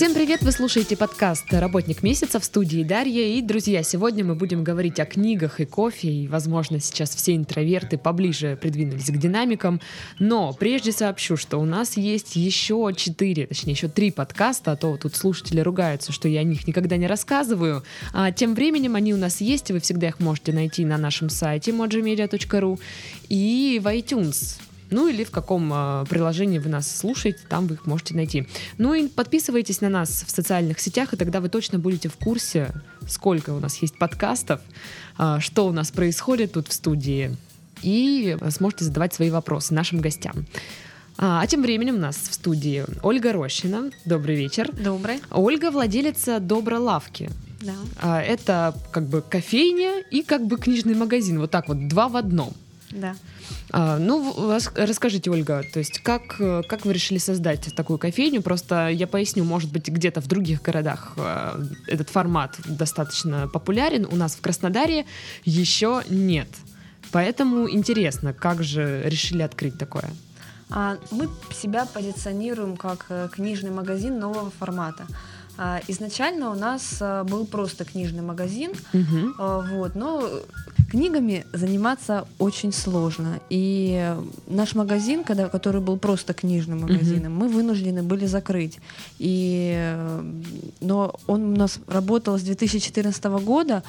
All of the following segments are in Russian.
Всем привет! Вы слушаете подкаст «Работник месяца» в студии Дарья. И, друзья, сегодня мы будем говорить о книгах и кофе. И, возможно, сейчас все интроверты поближе придвинулись к динамикам. Но прежде сообщу, что у нас есть еще четыре, точнее, еще три подкаста, а то тут слушатели ругаются, что я о них никогда не рассказываю. А тем временем они у нас есть, и вы всегда их можете найти на нашем сайте mojimedia.ru и в iTunes ну или в каком э, приложении вы нас слушаете, там вы их можете найти. Ну и подписывайтесь на нас в социальных сетях, и тогда вы точно будете в курсе, сколько у нас есть подкастов, э, что у нас происходит тут в студии, и сможете задавать свои вопросы нашим гостям. А, а тем временем у нас в студии Ольга Рощина. Добрый вечер. Добрый. Ольга владелица Добролавки. Да. А, это как бы кофейня и как бы книжный магазин. Вот так вот, два в одном. Да. А, ну, расскажите, Ольга, то есть как, как вы решили создать такую кофейню? Просто я поясню, может быть, где-то в других городах э, этот формат достаточно популярен, у нас в Краснодаре еще нет. Поэтому интересно, как же решили открыть такое? А, мы себя позиционируем как э, книжный магазин нового формата. А, изначально у нас э, был просто книжный магазин, угу. вот, но Книгами заниматься очень сложно. И наш магазин, когда, который был просто книжным магазином, mm-hmm. мы вынуждены были закрыть. И, но он у нас работал с 2014 года.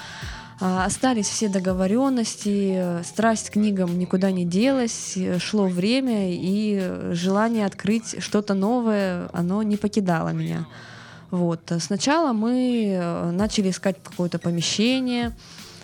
А, остались все договоренности, страсть к книгам никуда не делась, шло время, и желание открыть что-то новое, оно не покидало меня. Вот. Сначала мы э, начали искать какое-то помещение,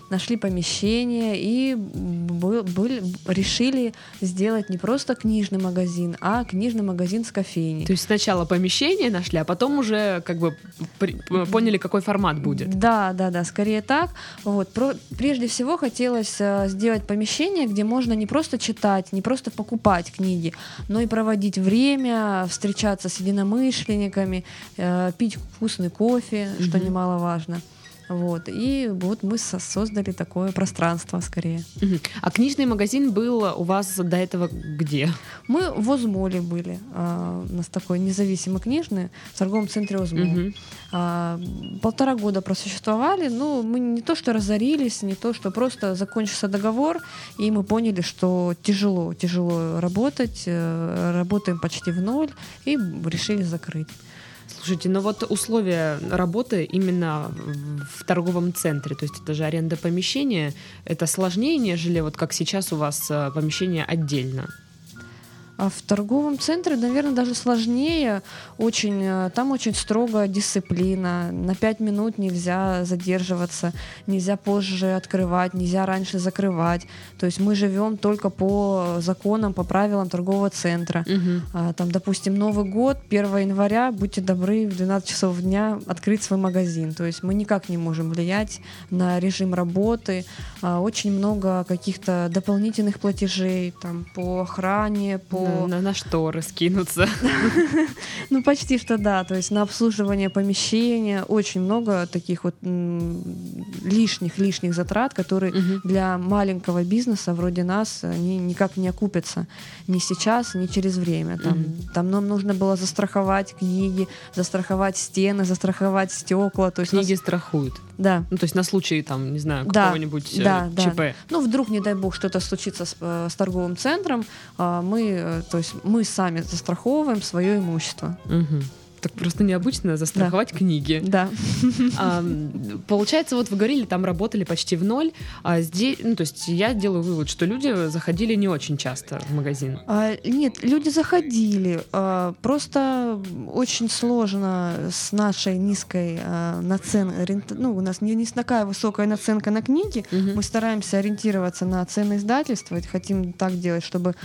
нашли помещение и был, был, решили сделать не просто книжный магазин, а книжный магазин с кофейней. То есть сначала помещение нашли, а потом уже как бы при, поняли, какой формат будет. Да, да, да, скорее так. Вот. Про, прежде всего хотелось э, сделать помещение, где можно не просто читать, не просто покупать книги, но и проводить время, встречаться с единомышленниками, э, пить вкусный кофе, mm-hmm. что немаловажно. Вот. И вот мы создали такое пространство скорее. А книжный магазин был у вас до этого где? Мы в Озмоле были. А, у нас такой независимый книжный в торговом центре Озмол. Угу. А, полтора года просуществовали. Ну, мы не то что разорились, не то что просто закончился договор, и мы поняли, что тяжело, тяжело работать, э, работаем почти в ноль, и решили закрыть. Слушайте, ну вот условия работы именно в торговом центре, то есть это же аренда помещения, это сложнее, нежели вот как сейчас у вас э, помещение отдельно? А в торговом центре, наверное, даже сложнее. Очень, э, там очень строгая дисциплина. На пять минут нельзя задерживаться, нельзя позже открывать, нельзя раньше закрывать. То есть мы живем только по законам, по правилам торгового центра. Угу. Там, допустим, Новый год, 1 января, будьте добры, в 12 часов дня открыть свой магазин. То есть мы никак не можем влиять на режим работы. А, очень много каких-то дополнительных платежей там, по охране, по на, на что раскинуться? Ну, почти что да. То есть на обслуживание помещения очень много таких вот лишних-лишних затрат, которые для маленького бизнеса вроде нас, они никак не окупятся. Ни сейчас, ни через время. Там, там нам нужно было застраховать книги, застраховать стены, застраховать стекла. То есть книги нас... страхуют. Да. Ну, то есть на случай, там, не знаю, какого-нибудь да, да, ЧП. Да. Ну, вдруг, не дай бог, что-то случится с, э, с торговым центром, а, мы, э, то есть мы сами застраховываем свое имущество. Угу. Так просто необычно застраховать да. книги. Да. А, получается, вот вы говорили, там работали почти в ноль. А здесь, ну, то есть я делаю вывод, что люди заходили не очень часто в магазин. А, нет, люди заходили. А, просто очень сложно с нашей низкой а, наценкой. Ну, у нас не, не такая высокая наценка на книги. Угу. Мы стараемся ориентироваться на цены издательства. Хотим так делать, чтобы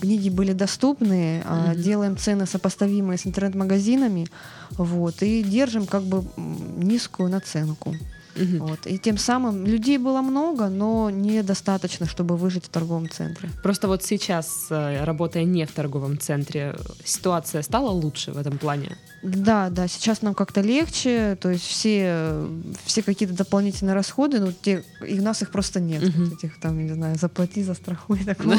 книги были доступны, а, mm-hmm. делаем цены сопоставимые с интернет-магазинами, вот, и держим как бы низкую наценку. Угу. Вот. И тем самым людей было много, но недостаточно, чтобы выжить в торговом центре. Просто вот сейчас, э, работая не в торговом центре, ситуация стала лучше в этом плане? Да, да, сейчас нам как-то легче, то есть все, все какие-то дополнительные расходы, ну, те, и у нас их просто нет, угу. вот этих там, не знаю, заплати, застрахуй, такого.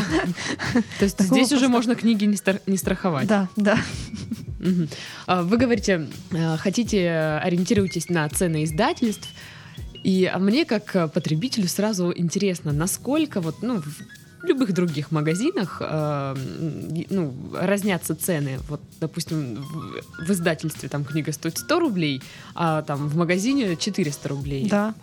То есть здесь уже можно книги не страховать? Да, да. Угу. Вы говорите, э, хотите, ориентируйтесь на цены издательств, и мне, как потребителю, сразу интересно, насколько вот, ну, в любых других магазинах э, ну, разнятся цены. Вот, допустим, в, в издательстве там книга стоит 100 рублей, а там в магазине 400 рублей. Да.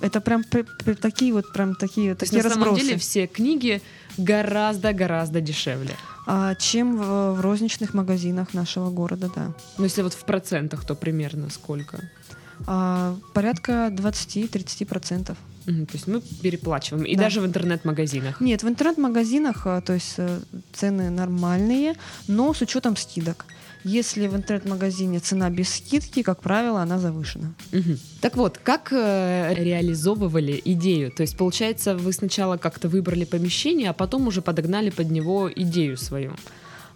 Это прям при, при, такие вот прям такие То такие есть, разбросы. На самом деле все книги гораздо-гораздо дешевле. А, чем в, в розничных магазинах нашего города, да. Ну, если вот в процентах, то примерно сколько? А, порядка 20-30%. Угу, то есть мы переплачиваем. И да. даже в интернет-магазинах? Нет, в интернет-магазинах а, то есть э, цены нормальные, но с учетом скидок. Если в интернет-магазине цена без скидки, как правило, она завышена. Угу. Так вот, как э, реализовывали идею? То есть, получается, вы сначала как-то выбрали помещение, а потом уже подогнали под него идею свою?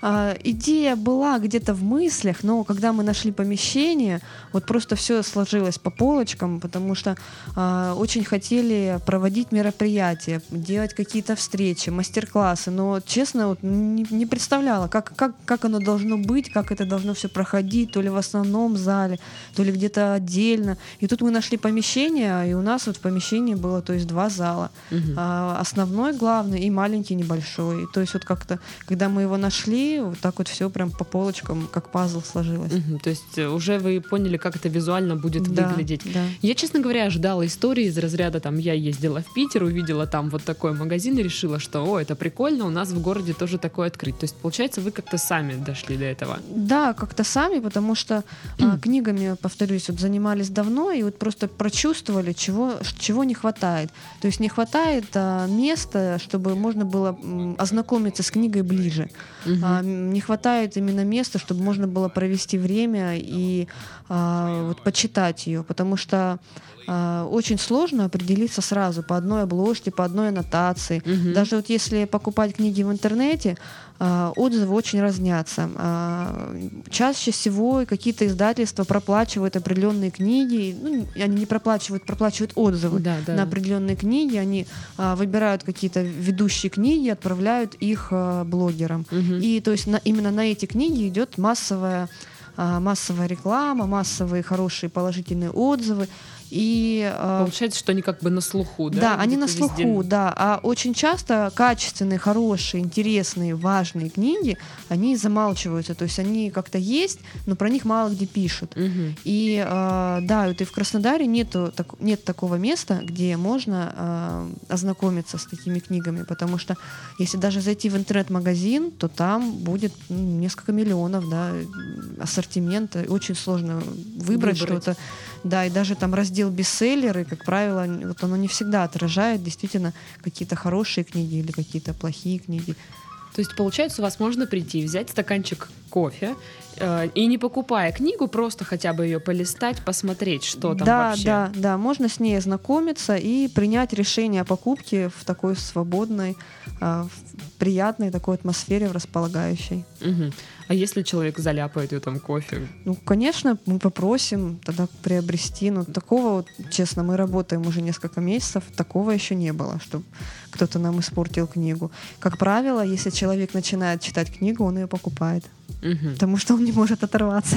А, идея была где-то в мыслях, но когда мы нашли помещение, вот просто все сложилось по полочкам, потому что а, очень хотели проводить мероприятия, делать какие-то встречи, мастер-классы, но честно вот не, не представляла, как, как, как оно должно быть, как это должно все проходить, то ли в основном зале, то ли где-то отдельно. И тут мы нашли помещение, и у нас вот в помещении было, то есть два зала, угу. а, основной главный и маленький небольшой. То есть вот как-то, когда мы его нашли вот так вот все прям по полочкам, как пазл сложилось. Угу, то есть э, уже вы поняли, как это визуально будет да, выглядеть. Да. Я, честно говоря, ожидала истории из разряда, там, я ездила в Питер, увидела там вот такой магазин и решила, что, о, это прикольно, у нас в городе тоже такое открыть. То есть, получается, вы как-то сами дошли до этого? Да, как-то сами, потому что а, книгами, повторюсь, вот занимались давно и вот просто прочувствовали, чего, чего не хватает. То есть не хватает а, места, чтобы можно было м, ознакомиться с книгой ближе. Угу. А, не хватает именно места, чтобы можно было провести время и а, вот, почитать ее, потому что а, очень сложно определиться сразу по одной обложке, по одной аннотации. Угу. Даже вот если покупать книги в интернете, отзывы очень разнятся. А, чаще всего какие-то издательства проплачивают определенные книги, ну, они не проплачивают, проплачивают отзывы да, да. на определенные книги, они а, выбирают какие-то ведущие книги, отправляют их блогерам. Угу. И то есть на, именно на эти книги идет массовая массовая реклама, массовые хорошие положительные отзывы. И, э, Получается, что они как бы на слуху, да? Да, они на слуху, везде... да. А очень часто качественные, хорошие, интересные, важные книги, они замалчиваются. То есть они как-то есть, но про них мало где пишут. Угу. И э, да, вот и в Краснодаре нету, так, нет такого места, где можно э, ознакомиться с такими книгами. Потому что если даже зайти в интернет-магазин, то там будет ну, несколько миллионов да, ассортимента. Очень сложно выбрать, выбрать. что-то. Да, и даже там раздел бестселлеры, как правило, вот оно не всегда отражает действительно какие-то хорошие книги или какие-то плохие книги. То есть, получается, у вас можно прийти, взять стаканчик кофе э, и не покупая книгу, просто хотя бы ее полистать, посмотреть, что там да, вообще. Да, да, можно с ней ознакомиться и принять решение о покупке в такой свободной, э, приятной такой атмосфере, в располагающей. Угу. А если человек заляпает ее там кофе? Ну, конечно, мы попросим тогда приобрести. Но такого, вот, честно, мы работаем уже несколько месяцев, такого еще не было, чтобы кто-то нам испортил книгу. Как правило, если человек начинает читать книгу, он ее покупает. Угу. Потому что он не может оторваться.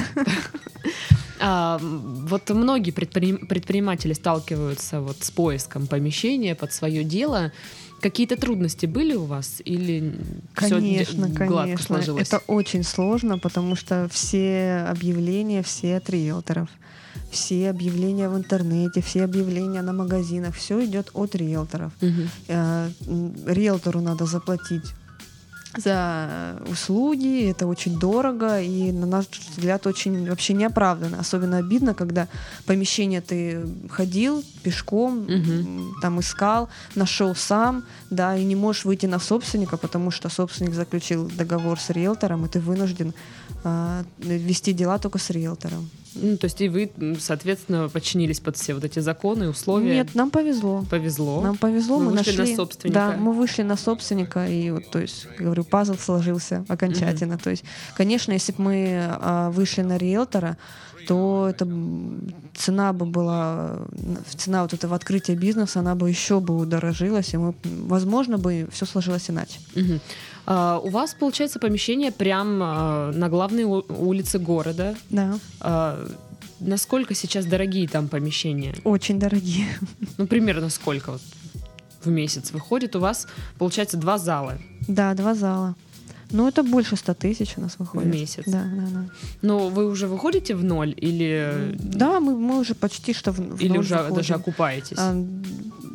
А, вот многие предприниматели сталкиваются вот с поиском помещения под свое дело. Какие-то трудности были у вас или конечно, все гладко конечно. сложилось? Это очень сложно, потому что все объявления, все от риэлторов, все объявления в интернете, все объявления на магазинах, все идет от риэлторов. Угу. Риэлтору надо заплатить за услуги, это очень дорого и, на наш взгляд, очень вообще неоправданно. Особенно обидно, когда помещение ты ходил пешком, угу. там искал, нашел сам, да, и не можешь выйти на собственника, потому что собственник заключил договор с риэлтором, и ты вынужден э, вести дела только с риэлтором. Ну, то есть и вы, соответственно, подчинились под все вот эти законы, условия? Нет, нам повезло. Повезло? Нам повезло, мы, мы вышли нашли... на собственника? Да, мы вышли на собственника, и вот, то есть, говорю, пазл сложился окончательно. Mm-hmm. То есть, конечно, если бы мы а, вышли на риэлтора, то это цена бы была, цена вот этого открытия бизнеса, она бы еще бы удорожилась, и мы, возможно, бы все сложилось иначе. Угу. А, у вас, получается, помещение прямо а, на главной улице города. Да. А, насколько сейчас дорогие там помещения? Очень дорогие. Ну, примерно сколько вот в месяц выходит? У вас, получается, два зала. Да, два зала. Ну, это больше 100 тысяч у нас выходит. В месяц? Да, да, да. Но вы уже выходите в ноль или... Да, мы, мы уже почти что в, в Или ноль уже выходим. даже окупаетесь? А,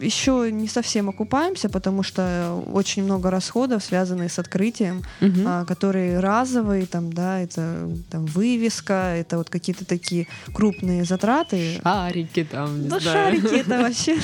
еще не совсем окупаемся, потому что очень много расходов, связанных с открытием, Мгм. а, которые разовые, там, да, это там, вывеска, это вот какие-то такие крупные затраты. Шарики там, не Да знаю. шарики это вообще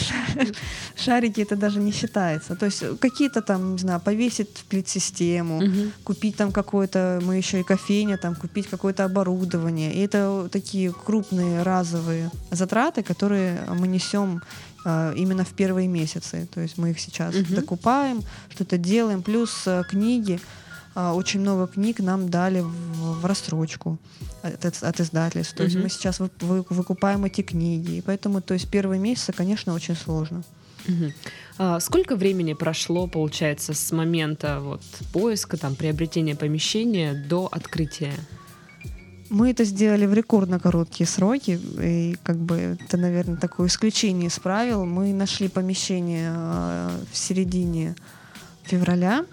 шарики это даже не считается. То есть какие-то там, не знаю, повесить плит-систему, Мгм. Купить там какое-то, мы еще и кофейня, там купить какое-то оборудование. И это такие крупные разовые затраты, которые мы несем а, именно в первые месяцы. То есть мы их сейчас Мгм. докупаем, что-то делаем. Плюс а, книги, а, очень много книг нам дали в, в рассрочку от, от- издательств. То есть Мгм. мы сейчас вы- вы- выкупаем эти книги. И поэтому, то есть первые месяцы, конечно, очень сложно. А сколько времени прошло, получается, с момента вот поиска, там, приобретения помещения до открытия? Мы это сделали в рекордно короткие сроки, и как бы это, наверное, такое исключение из правил. Мы нашли помещение э, в середине февраля,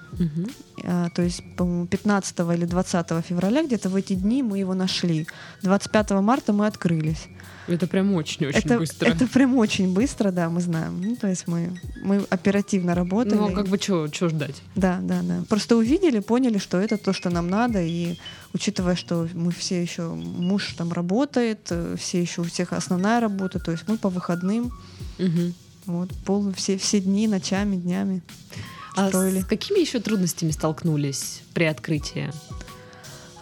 э, то есть, по-моему, 15 или 20 февраля, где-то в эти дни мы его нашли. 25 марта мы открылись. Это прям очень-очень это, быстро. это прям очень быстро, да, мы знаем. Ну, то есть мы, мы оперативно работали. Ну, как бы что ждать? Да, да, да. Просто увидели, поняли, что это то, что нам надо, и учитывая, что мы все еще, муж там работает, все еще у всех основная работа, то есть мы по выходным, Мгм. вот, пол, все, все дни, ночами, днями А строили. с какими еще трудностями столкнулись при открытии?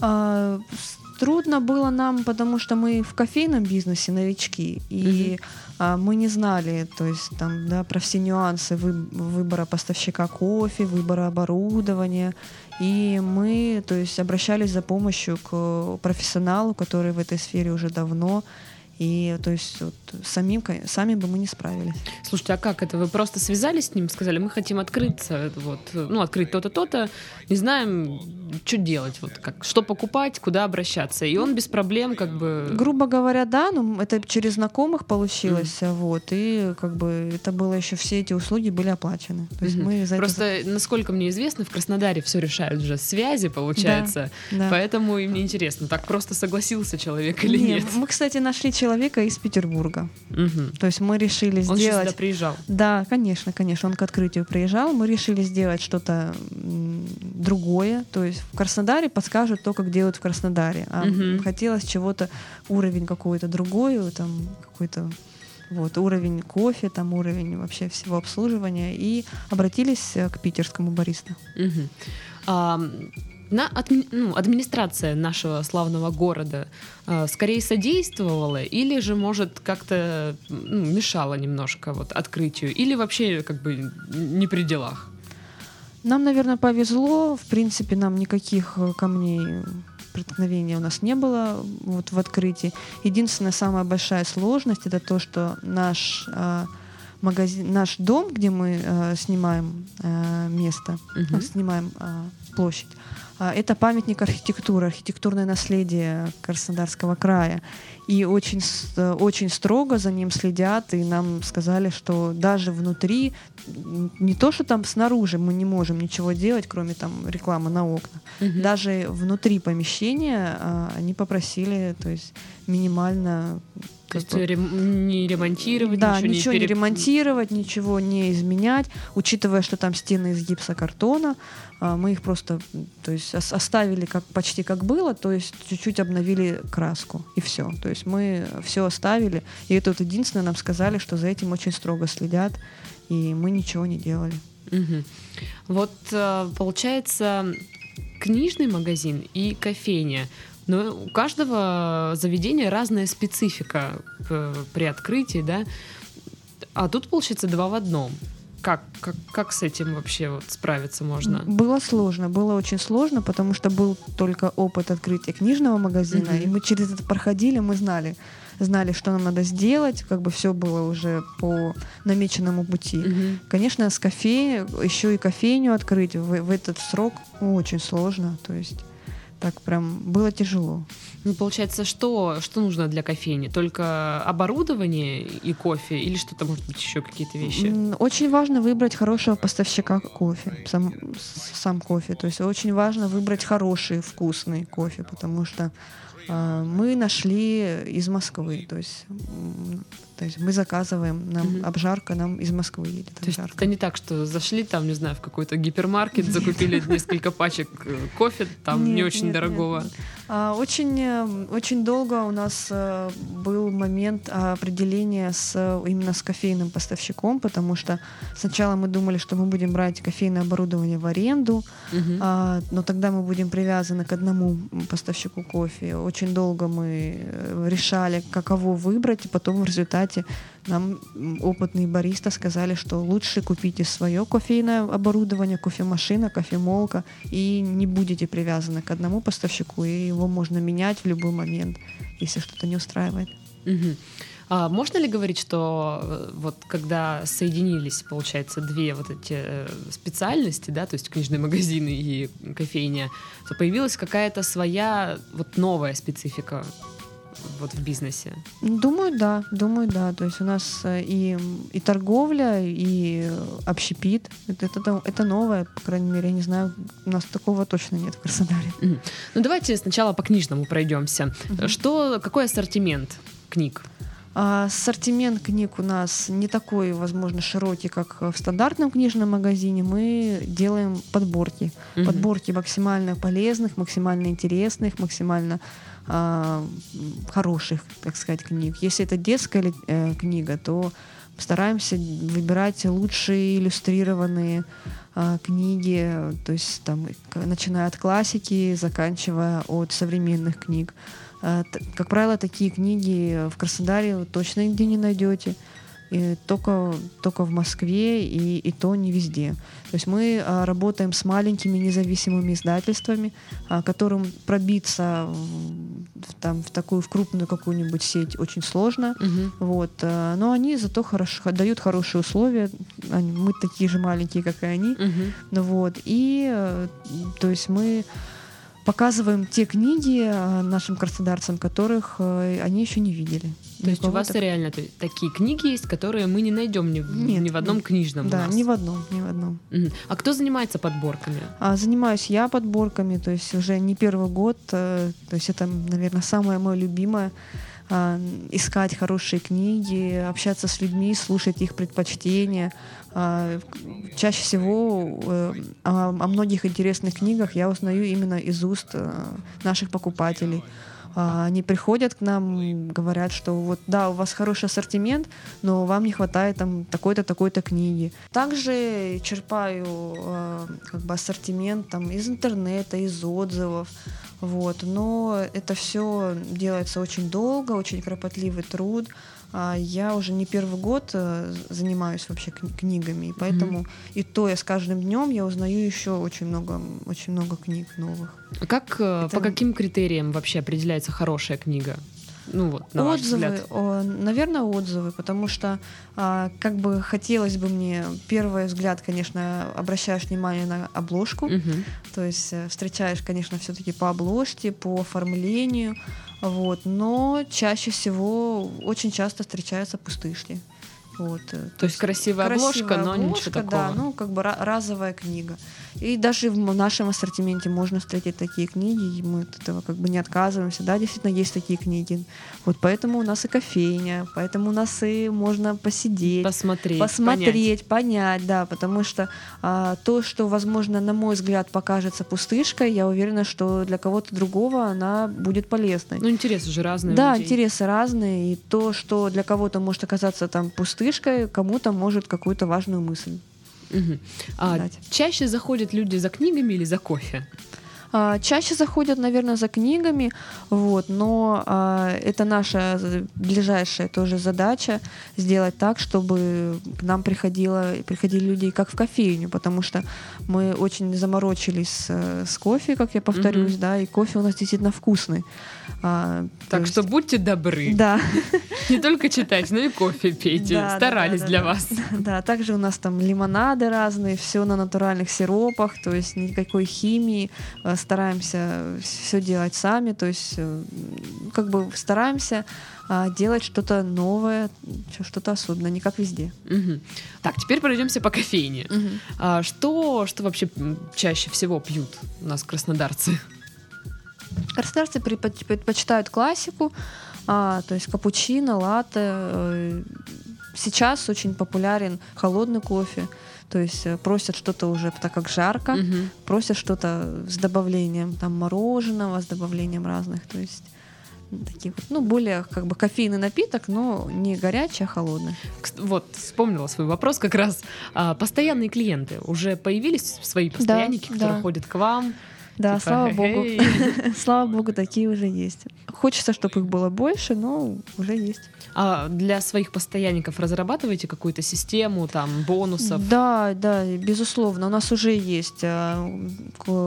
А, с- трудно было нам, потому что мы в кофейном бизнесе новички, и а, мы не знали, то есть там, да, про все нюансы вы- выбора поставщика кофе, выбора оборудования, и мы, то есть, обращались за помощью к профессионалу, который в этой сфере уже давно, и, то есть, вот, самим, сами бы мы не справились. Слушайте, а как это? Вы просто связались с ним, сказали, мы хотим открыться, вот, ну, открыть то-то, то-то, не знаем, что делать, вот, как, что покупать, куда обращаться. И он без проблем, как бы... Грубо говоря, да, но это через знакомых получилось, вот, и как бы это было еще все эти услуги были оплачены. То есть Мгм. мы за это Просто, насколько мне известно, в Краснодаре все решают же связи, получается. Да. Поэтому и мне интересно, так просто согласился человек или Не, нет? Мы, кстати, нашли человека из Петербурга. Мгм. То есть мы решили Он сделать. сюда приезжал. Да, конечно, конечно, он к открытию приезжал. Мы решили сделать что-то другое. То есть в Краснодаре подскажут то, как делают в Краснодаре. А Мгм. хотелось чего-то, уровень какой-то другой, там какой-то вот, уровень кофе, там уровень вообще всего обслуживания. И обратились э, к питерскому бариста. Мгм. А, на адми- ну, администрация нашего славного города а, скорее содействовала или же, может, как-то ну, мешала немножко вот, открытию, или вообще как бы не при делах? Нам, наверное, повезло. В принципе, нам никаких э, камней преткновения у нас не было вот в открытии. Единственная самая большая сложность это то, что наш э, магазин, наш дом, где мы э, снимаем э, место, ну, снимаем э, площадь, э, это памятник архитектуры, архитектурное наследие Краснодарского края. И очень, э, очень строго за ним следят, и нам сказали, что даже внутри, не то, что там снаружи мы не можем ничего делать, кроме там рекламы на окна, Мгм. даже внутри помещения а, они попросили, то есть минимально То есть бы- рем- не ремонтировать, да, ничего, ничего не, пере- ремонтировать, ничего не изменять, учитывая, что там стены из гипсокартона, а, мы их просто, то есть ос- оставили как почти как было, то есть чуть-чуть обновили краску и все. То есть мы все оставили, и вот единственное нам сказали, что за этим очень строго следят, и мы ничего не делали. Мгм. Вот э, получается книжный магазин и кофейня. Но у каждого заведения разная специфика э, при открытии, да? А тут получается два в одном. Как, как, как с этим вообще вот справиться можно? Было сложно, было очень сложно, потому что был только опыт открытия книжного магазина, mm-hmm. и мы через это проходили, мы знали, знали, что нам надо сделать, как бы все было уже по намеченному пути. Mm-hmm. Конечно, с кофе, еще и кофейню открыть в, в этот срок очень сложно, то есть так прям было тяжело. Ну, получается, что, что нужно для кофейни? Только оборудование и кофе или что-то, может быть, еще какие-то вещи? Очень важно выбрать хорошего поставщика кофе, сам, сам кофе. То есть очень важно выбрать хороший, вкусный кофе, потому что э, мы нашли из Москвы. То есть то есть мы заказываем, нам угу. обжарка нам из Москвы едет. То есть это не так, что зашли там, не знаю, в какой-то гипермаркет, закупили несколько пачек э, кофе, там не очень дорогого. А, очень, э, очень долго у нас э, был момент определения с, именно с кофейным поставщиком, потому что сначала мы думали, что мы будем брать кофейное оборудование в аренду, угу. но тогда мы будем привязаны к одному поставщику кофе. Очень долго мы решали, каково выбрать, и потом в результате кстати, нам опытные бариста сказали, что лучше купите свое кофейное оборудование, кофемашина, кофемолка, и не будете привязаны к одному поставщику, и его можно менять в любой момент, если что-то не устраивает. Угу. А можно ли говорить, что э, вот когда соединились, получается, две вот эти э, специальности, да, то есть книжные магазины и кофейня, то появилась какая-то своя вот новая специфика вот в бизнесе? Думаю, да, думаю, да. То есть у нас э, и, и торговля, и общепит. Это, это, это новое, по крайней мере, я не знаю, у нас такого точно нет в Краснодаре. Mm. Ну давайте сначала по книжному пройдемся. Mm-hmm. Что, какой ассортимент книг? А ассортимент книг у нас не такой, возможно, широкий, как в стандартном книжном магазине. Мы делаем подборки. Mm-hmm. Подборки максимально полезных, максимально интересных, максимально э, хороших, так сказать, книг. Если это детская э, книга, то стараемся выбирать лучшие иллюстрированные э, книги, то есть там, начиная от классики, заканчивая от современных книг. Э, как правило, такие книги в Краснодаре точно нигде не найдете и только, только в Москве, и, и то не везде. То есть мы а, работаем с маленькими независимыми издательствами, а, которым пробиться в, там, в такую в крупную какую-нибудь сеть очень сложно. Угу. Вот, а, но они зато хорошо, дают хорошие условия. Они, мы такие же маленькие, как и они. Угу. Вот, и а, то есть мы показываем те книги а, нашим краснодарцам, которых а, они еще не видели. То есть у вас реально то, такие книги есть, которые мы не найдем ни, Нет, ни в одном книжном. Да, ни в одном, ни в одном. Угу. А кто занимается подборками? А, занимаюсь я подборками, то есть уже не первый год, а, то есть это, наверное, самое мое любимое а, искать хорошие книги, общаться с людьми, слушать их предпочтения. А, чаще всего э, о, о многих интересных книгах я узнаю именно из уст э, наших покупателей. А, они приходят к нам, говорят, что вот да, у вас хороший ассортимент, но вам не хватает там такой-то, такой-то книги. Также черпаю а, как бы ассортимент там из интернета, из отзывов, вот. Но это все делается очень долго, очень кропотливый труд. А я уже не первый год э, занимаюсь вообще книгами, и поэтому mm-hmm. и то я с каждым днем я узнаю еще очень много, очень много книг новых. А как э, Это... по каким критериям вообще определяется хорошая книга? Ну вот, на отзывы, о, наверное, отзывы, потому что а, как бы хотелось бы мне первый взгляд, конечно, обращаешь внимание на обложку, угу. то есть э, встречаешь, конечно, все-таки по обложке, по оформлению, вот, но чаще всего очень часто встречаются пустышки. Вот. Э, то, то есть красивая, красивая обложка, но обложка, ничего такого. Да, ну как бы разовая книга. И даже в нашем ассортименте можно встретить такие книги, и мы от этого как бы не отказываемся. Да, действительно есть такие книги. Вот поэтому у нас и кофейня, поэтому у нас и можно посидеть, посмотреть, посмотреть, понять, понять да, потому что а, то, что, возможно, на мой взгляд, покажется пустышкой, я уверена, что для кого-то другого она будет полезной. Ну интересы же разные. Да, интересы разные, и то, что для кого-то может оказаться там пустышкой, кому-то может какую-то важную мысль Угу. А чаще заходят люди за книгами или за кофе? А, чаще заходят, наверное, за книгами, вот, но а, это наша ближайшая тоже задача сделать так, чтобы к нам приходило, приходили люди как в кофейню, потому что мы очень заморочились с, с кофе, как я повторюсь, mm-hmm. да, и кофе у нас действительно вкусный. А, так есть... что будьте добры. Да. Не только читать, но и кофе пейте. Да, Старались да, да, для да, вас. Да, также у нас там лимонады разные, все на натуральных сиропах, то есть никакой химии. Стараемся все делать сами, то есть э, как бы стараемся а, делать что-то новое, что-то особенное, не как везде. Угу. Так, теперь пройдемся по кофейне. Угу. А, что, что вообще чаще всего пьют у нас краснодарцы? Краснодарцы предпочитают классику, а, то есть капучино, латте. Э, сейчас очень популярен холодный кофе. То есть э, просят что-то уже так как жарко, угу. просят что-то с добавлением там мороженого, с добавлением разных. То есть такие вот, ну, более как бы кофейный напиток, но не горячий, а холодный. Вот, вспомнила свой вопрос как раз. А, постоянные клиенты уже появились свои постоянники, да, которые да. ходят к вам? Да, типа, слава богу. слава богу, такие уже есть. Хочется, чтобы их было больше, но уже есть. А для своих постоянников разрабатываете какую-то систему, там, бонусов? Да, да, безусловно. У нас уже есть. А,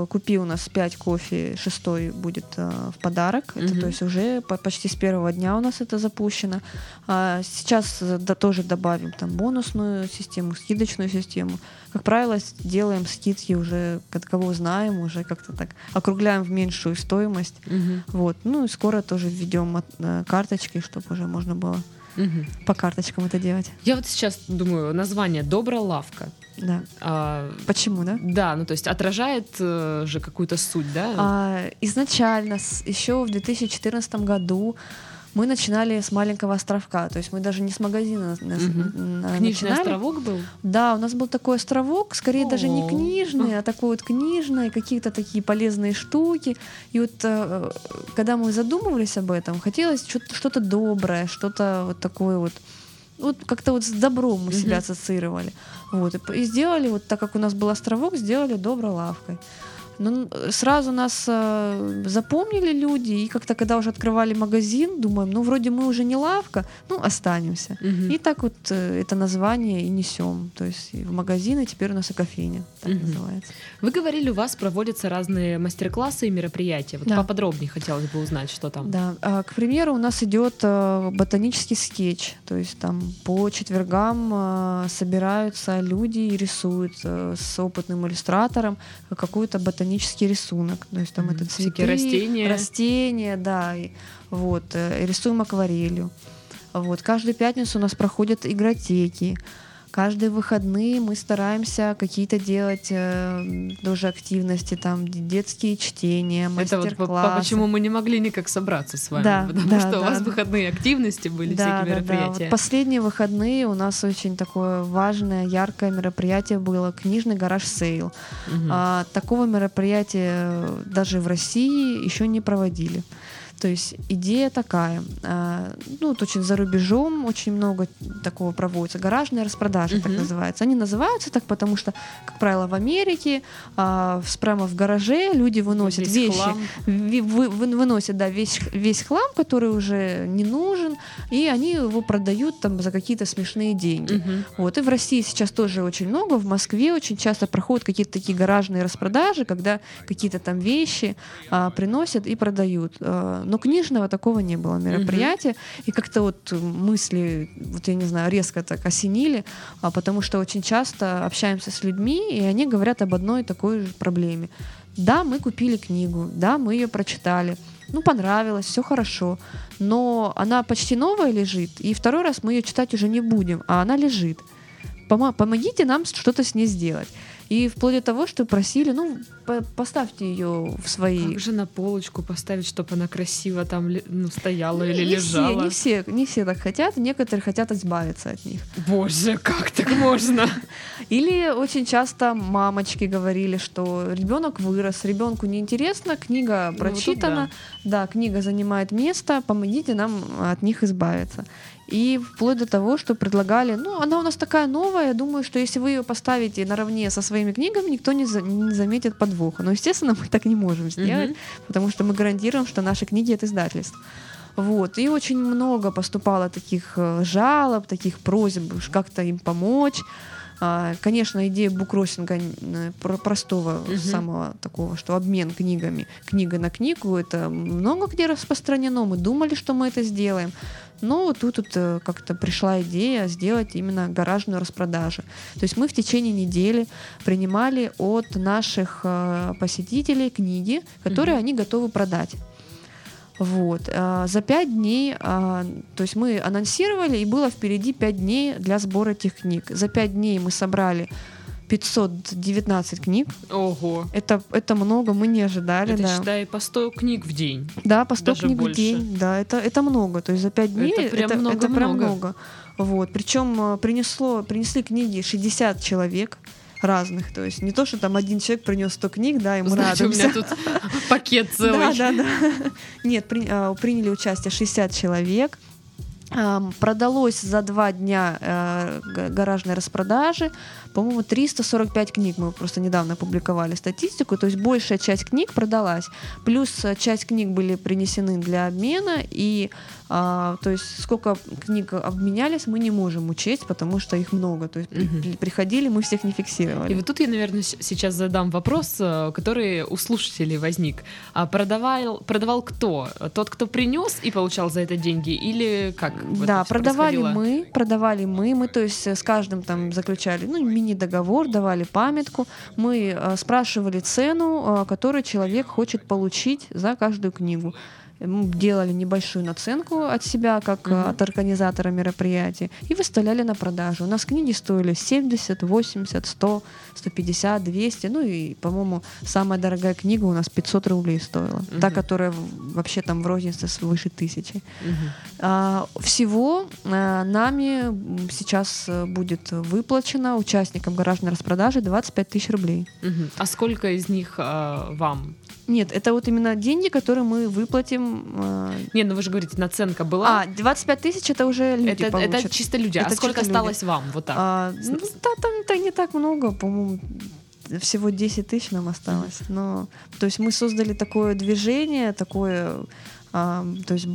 купи у нас 5 кофе, шестой будет а, в подарок. Это, угу. то есть уже почти с первого дня у нас это запущено. А сейчас да, тоже добавим там бонусную систему, скидочную систему. Как правило, делаем скидки уже, кого знаем, уже как-то так округляем в меньшую стоимость. Угу. Вот. Ну и скоро тоже введем э, карточки, чтобы уже можно было угу. по карточкам это делать. Я вот сейчас думаю, название «Добрая лавка». Да. А, Почему, да? Да, ну то есть отражает э, же какую-то суть, да? А, изначально, еще в 2014 году мы начинали с маленького островка, то есть мы даже не с магазина угу. начинали. Книжный островок был? Да, у нас был такой островок, скорее О-о-о. даже не книжный, а такой вот книжный, какие-то такие полезные штуки. И вот э, когда мы задумывались об этом, хотелось что-то доброе, что-то вот такое вот вот как-то вот с добром мы себя ассоциировали. Вот, и сделали, вот так как у нас был островок, сделали доброй лавкой. Ну, сразу нас э, запомнили люди, и как-то, когда уже открывали магазин, думаем, ну, вроде мы уже не лавка, ну, останемся. Угу. И так вот э, это название и несем. То есть в магазины теперь у нас и кофейня, так угу. называется. Вы говорили, у вас проводятся разные мастер-классы и мероприятия. Вот да. поподробнее хотелось бы узнать, что там. Да, а, к примеру, у нас идет э, ботанический скетч, то есть там по четвергам э, собираются люди и рисуют э, с опытным иллюстратором какую-то ботаническую ботанический рисунок. То есть там mm-hmm. это цветы, растения. Растения, да. И, вот, э, рисуем акварелью. Вот. Каждую пятницу у нас проходят игротеки. Каждые выходные мы стараемся какие-то делать э, тоже активности, там детские чтения, мастер-классы. Это вот почему мы не могли никак собраться с вами, да, потому да, что да, у вас да. выходные активности были, да, всякие да, мероприятия. Да. Вот последние выходные у нас очень такое важное, яркое мероприятие было «Книжный garage sale». Угу. А, такого мероприятия даже в России еще не проводили. То есть идея такая, а, ну, вот очень за рубежом очень много такого проводится, гаражные распродажи, uh-huh. так называются. Они называются так, потому что, как правило, в Америке а, прямо в гараже люди выносят весь вещи, вы, вы, выносят, да, весь, весь хлам, который уже не нужен, и они его продают там за какие-то смешные деньги. Uh-huh. Вот, и в России сейчас тоже очень много, в Москве очень часто проходят какие-то такие гаражные распродажи, когда какие-то там вещи а, приносят и продают. Но книжного такого не было мероприятия. Mm-hmm. И как-то вот мысли, вот я не знаю, резко так осенили, а, потому что очень часто общаемся с людьми, и они говорят об одной такой же проблеме. Да, мы купили книгу, да, мы ее прочитали, ну, понравилось, все хорошо, но она почти новая лежит, и второй раз мы ее читать уже не будем, а она лежит. Помогите нам что-то с ней сделать. И вплоть до того, что просили, ну, по поставьте ее в свои... Как же на полочку поставить, чтобы она красиво там ну, стояла не, или не лежала? Все, не все, не все так хотят, некоторые хотят избавиться от них. Боже, как так можно? Или очень часто мамочки говорили, что ребенок вырос, ребенку неинтересно, книга прочитана, ну, да. да, книга занимает место, помогите нам от них избавиться. И вплоть до того, что предлагали, ну, она у нас такая новая, я думаю, что если вы ее поставите наравне со своими книгами, никто не, за, не заметит подвоха. Но, естественно, мы так не можем сделать, mm-hmm. потому что мы гарантируем, что наши книги это издательство. Вот. И очень много поступало таких э, жалоб, таких просьб как-то им помочь. А, конечно, идея букросинга простого, угу. самого такого, что обмен книгами, книга на книгу, это много где распространено. Мы думали, что мы это сделаем. Но тут, тут э, как-то пришла идея сделать именно гаражную распродажу. То есть мы в течение недели принимали от наших э, посетителей книги, которые mm они готовы продать. Вот. А, за пять дней, а, то есть мы анонсировали, и было впереди пять дней для сбора этих книг. За пять дней мы собрали 519 книг. Ого. Это, это много, мы не ожидали. Это, да. считай, по 100 книг в день. Да, по 100 Даже книг больше. в день. Да, это, это много. То есть за 5 дней это прям это, много. Это прям много. Вот. Причем э, принесло, принесли книги 60 человек разных. То есть не то, что там один человек принес 100 книг, да, мы Значит, радуемся. у меня тут пакет целый. Да, да, да. Нет, а, приняли участие 60 человек. Продалось за два дня э, гаражной распродажи, по-моему, 345 книг. Мы просто недавно публиковали статистику. То есть большая часть книг продалась. Плюс э, часть книг были принесены для обмена. И а, то есть сколько книг обменялись, мы не можем учесть, потому что их много. То есть угу. приходили, мы всех не фиксировали. И вот тут я, наверное, сейчас задам вопрос, э, который у слушателей возник. А продавал, продавал кто? Тот, кто принес и получал за это деньги? Или как? Да, продавали мы, продавали мы. Мы, то есть с каждым там заключали ну, мини-договор, давали памятку. Мы э, спрашивали цену, э, которую человек хочет получить за каждую книгу мы делали небольшую наценку от себя, как угу. от организатора мероприятия, и выставляли на продажу. У нас книги стоили 70, 80, 100, 150, 200. Ну и, по-моему, самая дорогая книга у нас 500 рублей стоила. Угу. Та, которая вообще там в рознице свыше тысячи. Угу. А, всего а, нами сейчас э, будет выплачено участникам гаражной распродажи 25 тысяч рублей. Угу. А сколько из них а, вам нет, это вот именно деньги, которые мы выплатим. Э... Не, ну вы же говорите, наценка была. А, 25 тысяч это уже люди это, получат. Это чисто люди. А это а сколько осталось люди. вам? Вот так. А, ну, да, там -то не так много, по-моему, всего 10 тысяч нам осталось. Но, то есть мы создали такое движение, такое а, то есть,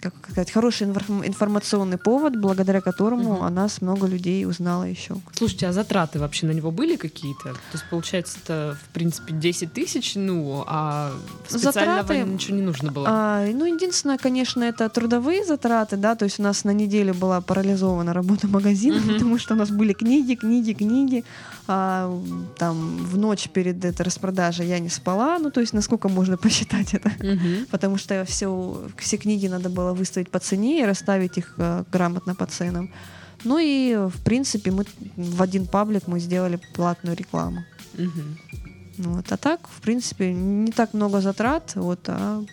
как сказать, хороший информационный повод, благодаря которому угу. о нас много людей узнало еще. Слушайте, а затраты вообще на него были какие-то? То есть, получается, это, в принципе, 10 тысяч, ну, а специального затраты, ничего не нужно было? А, ну, единственное, конечно, это трудовые затраты, да, то есть у нас на неделю была парализована работа магазина, угу. потому что у нас были книги, книги, книги, а, там в ночь перед этой распродажей я не спала, ну, то есть насколько можно посчитать это, угу. потому что все, все книги надо было выставить по цене и расставить их э, грамотно по ценам. Ну и, в принципе, мы в один паблик мы сделали платную рекламу. Угу. Вот. А так, в принципе, не так много затрат, вот, а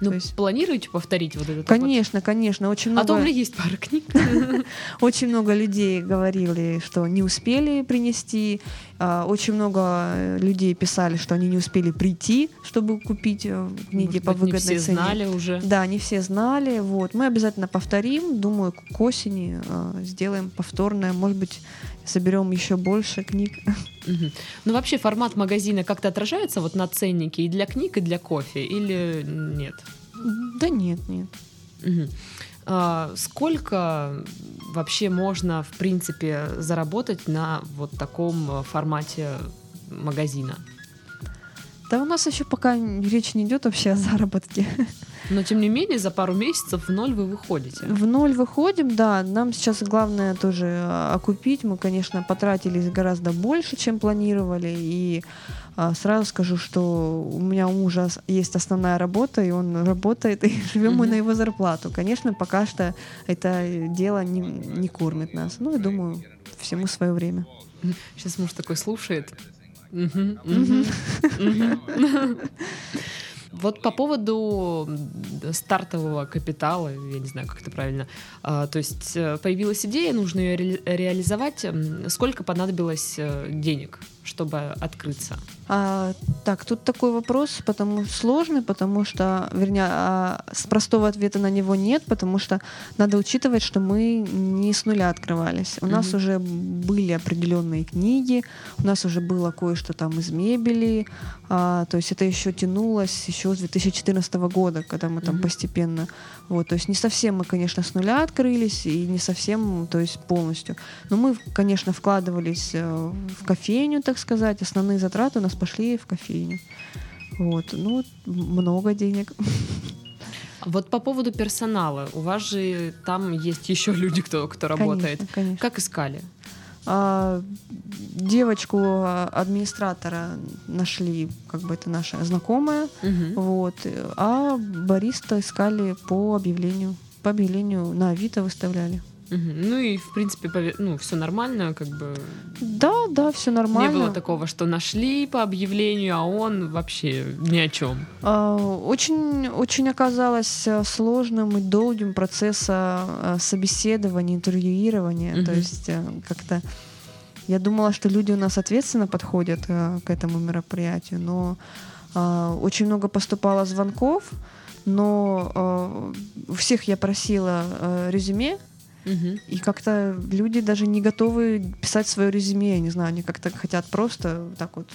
ну, есть... планируете повторить вот этот Конечно, опыт? конечно. Очень много... А то у меня есть пара книг. Очень много людей говорили, что не успели принести. А, очень много людей писали, что они не успели прийти, чтобы купить э, книги по выгодной цене. не все знали уже. Да, не все знали. Вот. Мы обязательно повторим. Думаю, к осени а, сделаем повторное. Может быть, соберем еще больше книг. Угу. Ну вообще формат магазина как-то отражается вот на ценнике и для книг, и для кофе, или нет? Да нет, нет. Угу. А, сколько вообще можно, в принципе, заработать на вот таком формате магазина? Да у нас еще пока речь не идет вообще о заработке. Но тем не менее, за пару месяцев в ноль вы выходите. В ноль выходим, да. Нам сейчас главное тоже а, окупить. Мы, конечно, потратились гораздо больше, чем планировали. И а, сразу скажу, что у меня у мужа есть основная работа, и он работает, и живем мы на его зарплату. Конечно, пока что это дело не, не кормит нас. Ну, я думаю, всему свое время. Сейчас муж такой слушает. Вот по поводу стартового капитала, я не знаю, как это правильно, а, то есть э, появилась идея, нужно ее ре реализовать. Сколько понадобилось э, денег, чтобы открыться? А, так, тут такой вопрос, потому сложный, потому что, вернее, а, с простого ответа на него нет, потому что надо учитывать, что мы не с нуля открывались. У mm-hmm. нас уже были определенные книги, у нас уже было кое-что там из мебели, а, то есть это еще тянулось еще с 2014 года, когда мы там mm-hmm. постепенно, вот, то есть не совсем мы, конечно, с нуля открылись и не совсем, то есть полностью, но мы, конечно, вкладывались э, в кофейню, так сказать, основные затраты у нас пошли в кофейню. Вот, ну, много денег. Вот по поводу персонала, у вас же там есть еще люди, кто, кто работает. Конечно, конечно. Как искали? А, девочку а, администратора нашли, как бы это наша знакомая, угу. вот, а бариста искали по объявлению, по объявлению на Авито выставляли. Угу. Ну и в принципе, ну все нормально, как бы. Да, да, все нормально. Не было такого, что нашли по объявлению, а он вообще ни о чем. А, очень, очень оказалось э, сложным и долгим процесса э, собеседования, интервьюирования. Угу. То есть э, как-то я думала, что люди у нас ответственно подходят к этому мероприятию, но очень много поступало звонков, но у всех я просила резюме Угу. И как-то люди даже не готовы писать свое резюме, я не знаю, они как-то хотят просто так вот...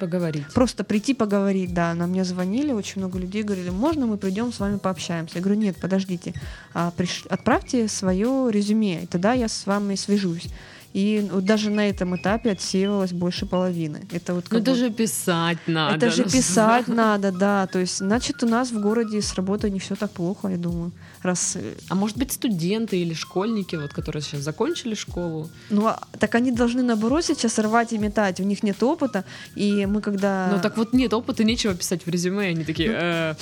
Поговорить. Просто прийти поговорить, да. На мне звонили, очень много людей говорили, можно мы придем с вами пообщаемся? Я говорю, нет, подождите, а, приш... отправьте свое резюме, и тогда я с вами свяжусь. И вот даже на этом этапе отсеивалось больше половины. Это вот ну это же писать надо. Это же писать надо, да. То есть, значит, у нас в городе с работой не все так плохо, я думаю. Раз... Э, а может быть, студенты или школьники, вот, которые сейчас закончили школу? Ну, а, так они должны, наоборот, сейчас рвать и метать. У них нет опыта, и мы когда... Ну, так вот нет опыта, нечего писать в резюме. Они такие... Ну, э,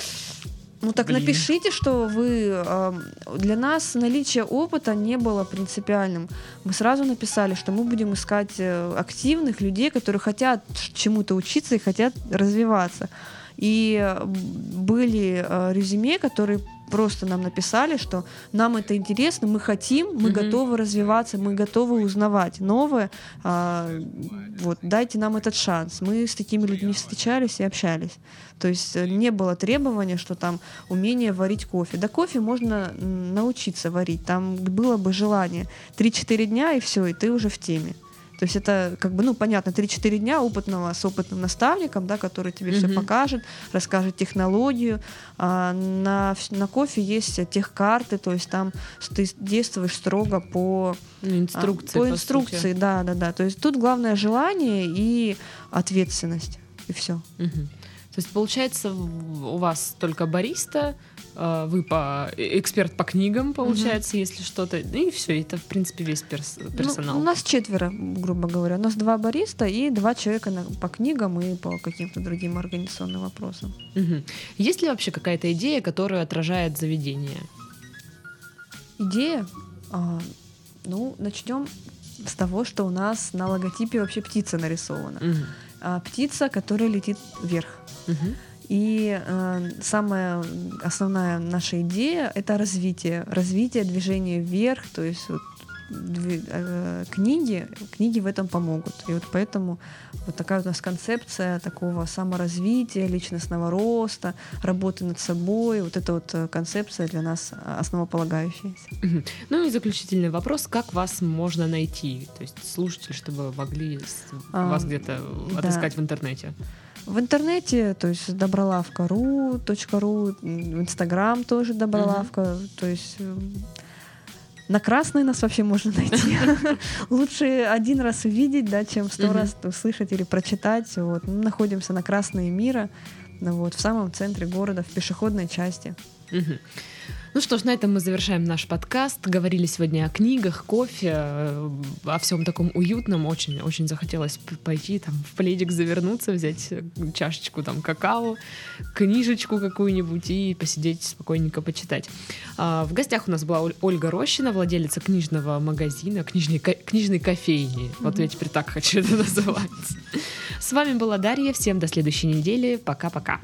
ну так Блин. напишите, что вы э, для нас наличие опыта не было принципиальным. Мы сразу написали, что мы будем искать э, активных людей, которые хотят чему-то учиться и хотят развиваться. И были э, резюме, которые просто нам написали, что нам это интересно, мы хотим, мы mm-hmm. готовы развиваться, мы готовы узнавать новое. А, вот, дайте нам этот шанс. Мы с такими людьми встречались и общались. То есть э, не было требования, что там умение варить кофе. Да кофе можно научиться варить. Там было бы желание. 3-4 дня и все, и ты уже в теме. То есть это как бы, ну, понятно, 3-4 дня опытного с опытным наставником, да, который тебе mm-hmm. все покажет, расскажет технологию. А на, на кофе есть тех карты, то есть там ты действуешь строго по ну, инструкции. А, по, по инструкции, сути. да, да, да. То есть тут главное желание и ответственность, и все. Mm-hmm. То есть получается у вас только бариста, а, вы по э, эксперт по книгам, получается, угу. если что-то. И все, это, в принципе, весь перс ну, персонал. Ну, у нас четверо, грубо говоря. У нас два бариста и два человека на, по книгам и по каким-то другим организационным вопросам. Угу. Есть ли вообще какая-то идея, которая отражает заведение? Идея? А, ну, начнем с того, что у нас на логотипе вообще птица нарисована. Угу. А, птица, которая летит вверх. Угу. И э, самая основная наша идея это развитие, развитие движения вверх, то есть вот, книги, книги в этом помогут. И вот поэтому вот такая у нас концепция такого саморазвития, личностного роста, работы над собой, вот эта вот э, концепция для нас основополагающаяся. Ну и заключительный вопрос, как вас можно найти? То есть слушатели, чтобы могли а, вас где-то отыскать да. в интернете. В интернете, то есть добролавка.ру, .ру, в Инстаграм тоже добролавка, uh-huh. то есть э, на красной нас вообще можно найти. Лучше один раз увидеть, да, чем сто раз услышать или прочитать. Вот. Мы находимся на Красной мира, вот, в самом центре города, в пешеходной части. Ну что ж, на этом мы завершаем наш подкаст. Говорили сегодня о книгах, кофе, э, о всем таком уютном. Очень, очень захотелось пойти там в пледик завернуться, взять э, чашечку там какао, книжечку какую-нибудь и посидеть спокойненько почитать. А, в гостях у нас была Ольга Рощина, владелица книжного магазина, книжной, книжной кофейни. Вот я теперь так хочу это называть. С вами была Дарья. Всем до следующей недели. Пока-пока.